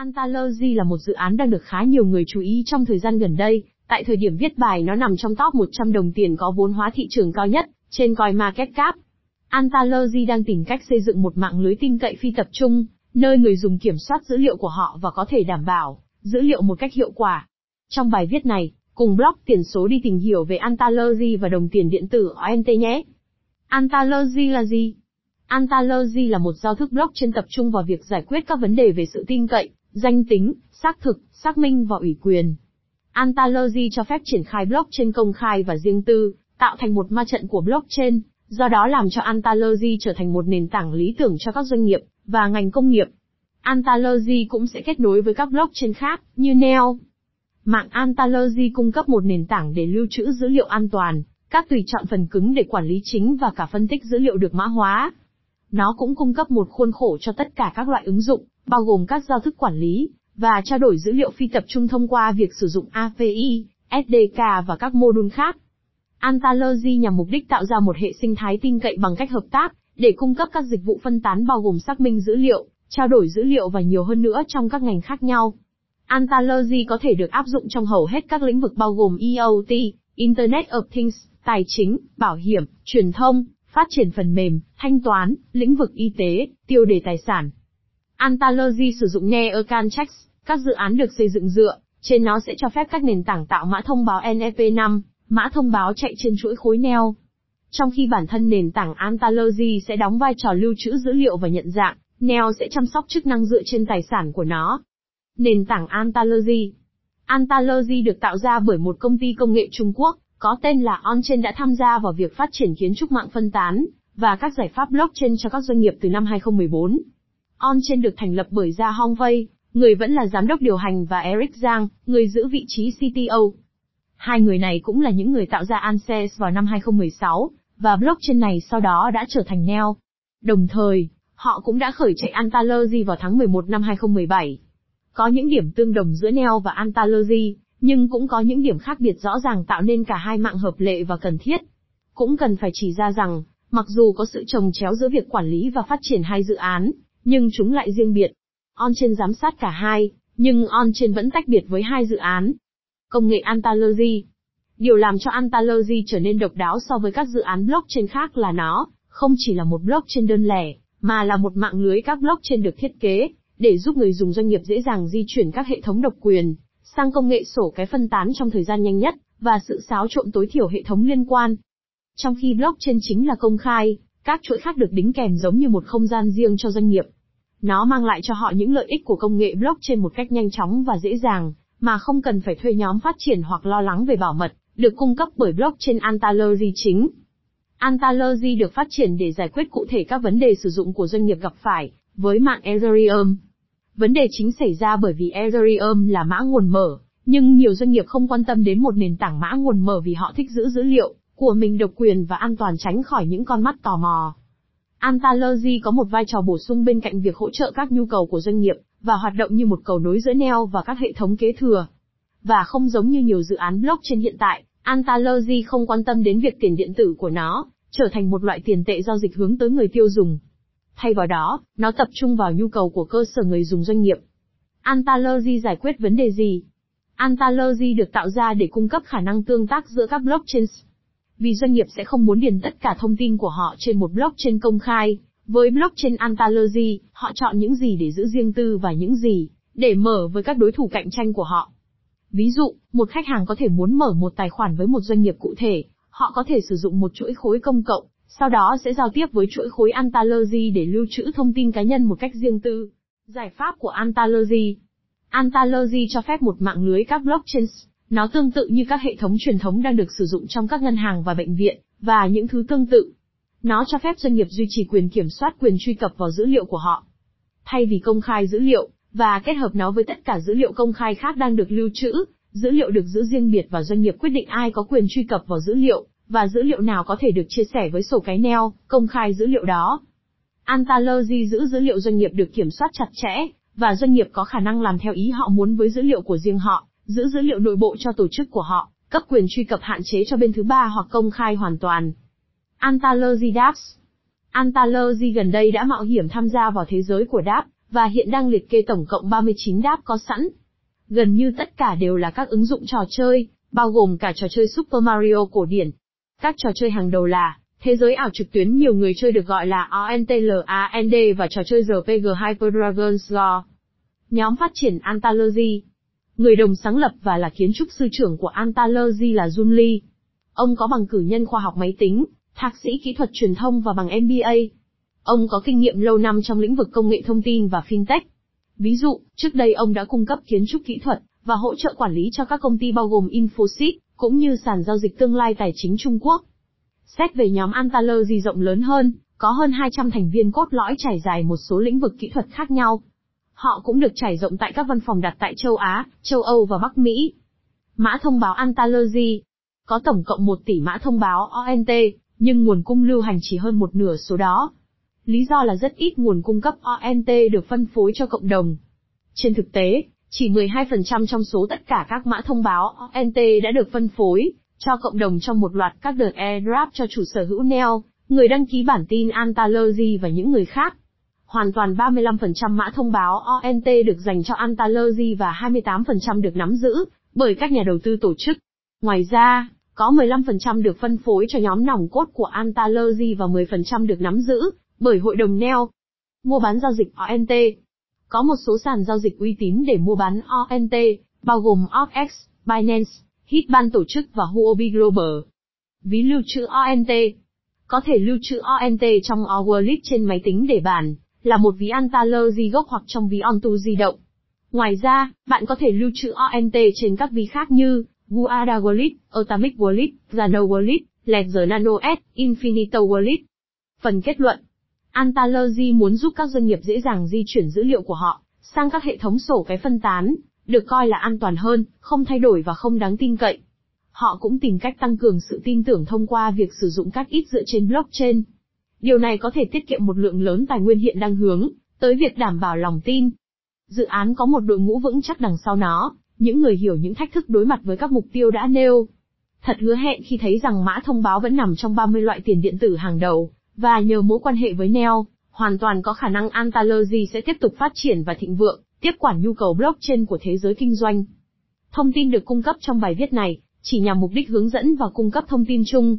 Antalergy là một dự án đang được khá nhiều người chú ý trong thời gian gần đây, tại thời điểm viết bài nó nằm trong top 100 đồng tiền có vốn hóa thị trường cao nhất, trên CoinMarketCap. Antalergy đang tìm cách xây dựng một mạng lưới tin cậy phi tập trung, nơi người dùng kiểm soát dữ liệu của họ và có thể đảm bảo dữ liệu một cách hiệu quả. Trong bài viết này, cùng blog tiền số đi tìm hiểu về Antalergy và đồng tiền điện tử ONT nhé. Antalergy là gì? Antalergy là một giao thức blockchain tập trung vào việc giải quyết các vấn đề về sự tin cậy, danh tính, xác thực, xác minh và ủy quyền. Antalergy cho phép triển khai blockchain công khai và riêng tư, tạo thành một ma trận của blockchain, do đó làm cho Antalergy trở thành một nền tảng lý tưởng cho các doanh nghiệp và ngành công nghiệp. Antalergy cũng sẽ kết nối với các blockchain khác, như Neo. Mạng Antalergy cung cấp một nền tảng để lưu trữ dữ liệu an toàn, các tùy chọn phần cứng để quản lý chính và cả phân tích dữ liệu được mã hóa. Nó cũng cung cấp một khuôn khổ cho tất cả các loại ứng dụng, bao gồm các giao thức quản lý, và trao đổi dữ liệu phi tập trung thông qua việc sử dụng API, SDK và các mô đun khác. Antalergy nhằm mục đích tạo ra một hệ sinh thái tin cậy bằng cách hợp tác, để cung cấp các dịch vụ phân tán bao gồm xác minh dữ liệu, trao đổi dữ liệu và nhiều hơn nữa trong các ngành khác nhau. Antalergy có thể được áp dụng trong hầu hết các lĩnh vực bao gồm IoT, Internet of Things, tài chính, bảo hiểm, truyền thông, phát triển phần mềm, thanh toán, lĩnh vực y tế, tiêu đề tài sản. Antalergy sử dụng Neocan Checks, các dự án được xây dựng dựa, trên nó sẽ cho phép các nền tảng tạo mã thông báo NFP5, mã thông báo chạy trên chuỗi khối neo. Trong khi bản thân nền tảng Antalergy sẽ đóng vai trò lưu trữ dữ liệu và nhận dạng, Neo sẽ chăm sóc chức năng dựa trên tài sản của nó. Nền tảng Antalergy Antalergy được tạo ra bởi một công ty công nghệ Trung Quốc, có tên là OnChain đã tham gia vào việc phát triển kiến trúc mạng phân tán, và các giải pháp blockchain cho các doanh nghiệp từ năm 2014. OnChain được thành lập bởi Gia Hong Wei, người vẫn là giám đốc điều hành và Eric Giang, người giữ vị trí CTO. Hai người này cũng là những người tạo ra Ansys vào năm 2016, và blockchain này sau đó đã trở thành Neo. Đồng thời, họ cũng đã khởi chạy Antalergy vào tháng 11 năm 2017. Có những điểm tương đồng giữa Neo và Antalergy, nhưng cũng có những điểm khác biệt rõ ràng tạo nên cả hai mạng hợp lệ và cần thiết. Cũng cần phải chỉ ra rằng, mặc dù có sự trồng chéo giữa việc quản lý và phát triển hai dự án, nhưng chúng lại riêng biệt. On trên giám sát cả hai, nhưng on trên vẫn tách biệt với hai dự án. Công nghệ Antalergy Điều làm cho Antalergy trở nên độc đáo so với các dự án blockchain khác là nó, không chỉ là một blockchain đơn lẻ, mà là một mạng lưới các blockchain được thiết kế, để giúp người dùng doanh nghiệp dễ dàng di chuyển các hệ thống độc quyền, sang công nghệ sổ cái phân tán trong thời gian nhanh nhất, và sự xáo trộn tối thiểu hệ thống liên quan. Trong khi blockchain chính là công khai, các chuỗi khác được đính kèm giống như một không gian riêng cho doanh nghiệp. Nó mang lại cho họ những lợi ích của công nghệ blockchain một cách nhanh chóng và dễ dàng, mà không cần phải thuê nhóm phát triển hoặc lo lắng về bảo mật, được cung cấp bởi blockchain Antalogy chính. Antalogy được phát triển để giải quyết cụ thể các vấn đề sử dụng của doanh nghiệp gặp phải, với mạng Ethereum. Vấn đề chính xảy ra bởi vì Ethereum là mã nguồn mở, nhưng nhiều doanh nghiệp không quan tâm đến một nền tảng mã nguồn mở vì họ thích giữ dữ liệu của mình độc quyền và an toàn tránh khỏi những con mắt tò mò. Antalergy có một vai trò bổ sung bên cạnh việc hỗ trợ các nhu cầu của doanh nghiệp và hoạt động như một cầu nối giữa Neo và các hệ thống kế thừa. Và không giống như nhiều dự án blockchain hiện tại, Antalergy không quan tâm đến việc tiền điện tử của nó trở thành một loại tiền tệ giao dịch hướng tới người tiêu dùng. Thay vào đó, nó tập trung vào nhu cầu của cơ sở người dùng doanh nghiệp. Antalergy giải quyết vấn đề gì? Antalergy được tạo ra để cung cấp khả năng tương tác giữa các blockchains. Vì doanh nghiệp sẽ không muốn điền tất cả thông tin của họ trên một blockchain công khai, với blockchain Antalergy, họ chọn những gì để giữ riêng tư và những gì để mở với các đối thủ cạnh tranh của họ. Ví dụ, một khách hàng có thể muốn mở một tài khoản với một doanh nghiệp cụ thể, họ có thể sử dụng một chuỗi khối công cộng, sau đó sẽ giao tiếp với chuỗi khối Antalergy để lưu trữ thông tin cá nhân một cách riêng tư. Giải pháp của Antalergy Antalergy cho phép một mạng lưới các blockchains, nó tương tự như các hệ thống truyền thống đang được sử dụng trong các ngân hàng và bệnh viện, và những thứ tương tự. Nó cho phép doanh nghiệp duy trì quyền kiểm soát quyền truy cập vào dữ liệu của họ. Thay vì công khai dữ liệu, và kết hợp nó với tất cả dữ liệu công khai khác đang được lưu trữ, dữ liệu được giữ riêng biệt và doanh nghiệp quyết định ai có quyền truy cập vào dữ liệu, và dữ liệu nào có thể được chia sẻ với sổ cái neo, công khai dữ liệu đó. Antalergy giữ dữ liệu doanh nghiệp được kiểm soát chặt chẽ, và doanh nghiệp có khả năng làm theo ý họ muốn với dữ liệu của riêng họ, giữ dữ liệu nội bộ cho tổ chức của họ, cấp quyền truy cập hạn chế cho bên thứ ba hoặc công khai hoàn toàn. Antalergy Dapps Antalergy gần đây đã mạo hiểm tham gia vào thế giới của DApp, và hiện đang liệt kê tổng cộng 39 đáp có sẵn. Gần như tất cả đều là các ứng dụng trò chơi, bao gồm cả trò chơi Super Mario cổ điển. Các trò chơi hàng đầu là Thế giới ảo trực tuyến nhiều người chơi được gọi là ONTLAND và trò chơi RPG Hyper Dragon's Law. Nhóm phát triển Antalergy. Người đồng sáng lập và là kiến trúc sư trưởng của Antalergy là Jun Lee. Ông có bằng cử nhân khoa học máy tính, thạc sĩ kỹ thuật truyền thông và bằng MBA. Ông có kinh nghiệm lâu năm trong lĩnh vực công nghệ thông tin và fintech. Ví dụ, trước đây ông đã cung cấp kiến trúc kỹ thuật và hỗ trợ quản lý cho các công ty bao gồm Infosys, cũng như sàn giao dịch tương lai tài chính Trung Quốc. Xét về nhóm Antalergy rộng lớn hơn, có hơn 200 thành viên cốt lõi trải dài một số lĩnh vực kỹ thuật khác nhau. Họ cũng được trải rộng tại các văn phòng đặt tại châu Á, châu Âu và Bắc Mỹ. Mã thông báo Antalergy Có tổng cộng 1 tỷ mã thông báo ONT, nhưng nguồn cung lưu hành chỉ hơn một nửa số đó. Lý do là rất ít nguồn cung cấp ONT được phân phối cho cộng đồng. Trên thực tế, chỉ 12% trong số tất cả các mã thông báo ONT đã được phân phối cho cộng đồng trong một loạt các đợt airdrop cho chủ sở hữu Neo, người đăng ký bản tin Antalergy và những người khác. Hoàn toàn 35% mã thông báo ONT được dành cho Antalergy và 28% được nắm giữ bởi các nhà đầu tư tổ chức. Ngoài ra, có 15% được phân phối cho nhóm nòng cốt của Antalergy và 10% được nắm giữ bởi hội đồng Neo. Mua bán giao dịch ONT Có một số sàn giao dịch uy tín để mua bán ONT, bao gồm OKX, Binance, Hitban tổ chức và Huobi Global. Ví lưu trữ ONT Có thể lưu trữ ONT trong Wallet trên máy tính để bàn, là một ví Antalergy gốc hoặc trong ví Onto di động. Ngoài ra, bạn có thể lưu trữ ONT trên các ví khác như Guada Wallet, Atomic Wallet, Zano Wallet, Ledger Nano S, Infinito Wallet. Phần kết luận Antalergy muốn giúp các doanh nghiệp dễ dàng di chuyển dữ liệu của họ sang các hệ thống sổ cái phân tán, được coi là an toàn hơn, không thay đổi và không đáng tin cậy. Họ cũng tìm cách tăng cường sự tin tưởng thông qua việc sử dụng các ít dựa trên blockchain. Điều này có thể tiết kiệm một lượng lớn tài nguyên hiện đang hướng tới việc đảm bảo lòng tin. Dự án có một đội ngũ vững chắc đằng sau nó, những người hiểu những thách thức đối mặt với các mục tiêu đã nêu. Thật hứa hẹn khi thấy rằng mã thông báo vẫn nằm trong 30 loại tiền điện tử hàng đầu, và nhờ mối quan hệ với Neo, hoàn toàn có khả năng Antalergy sẽ tiếp tục phát triển và thịnh vượng, tiếp quản nhu cầu blockchain của thế giới kinh doanh. Thông tin được cung cấp trong bài viết này chỉ nhằm mục đích hướng dẫn và cung cấp thông tin chung.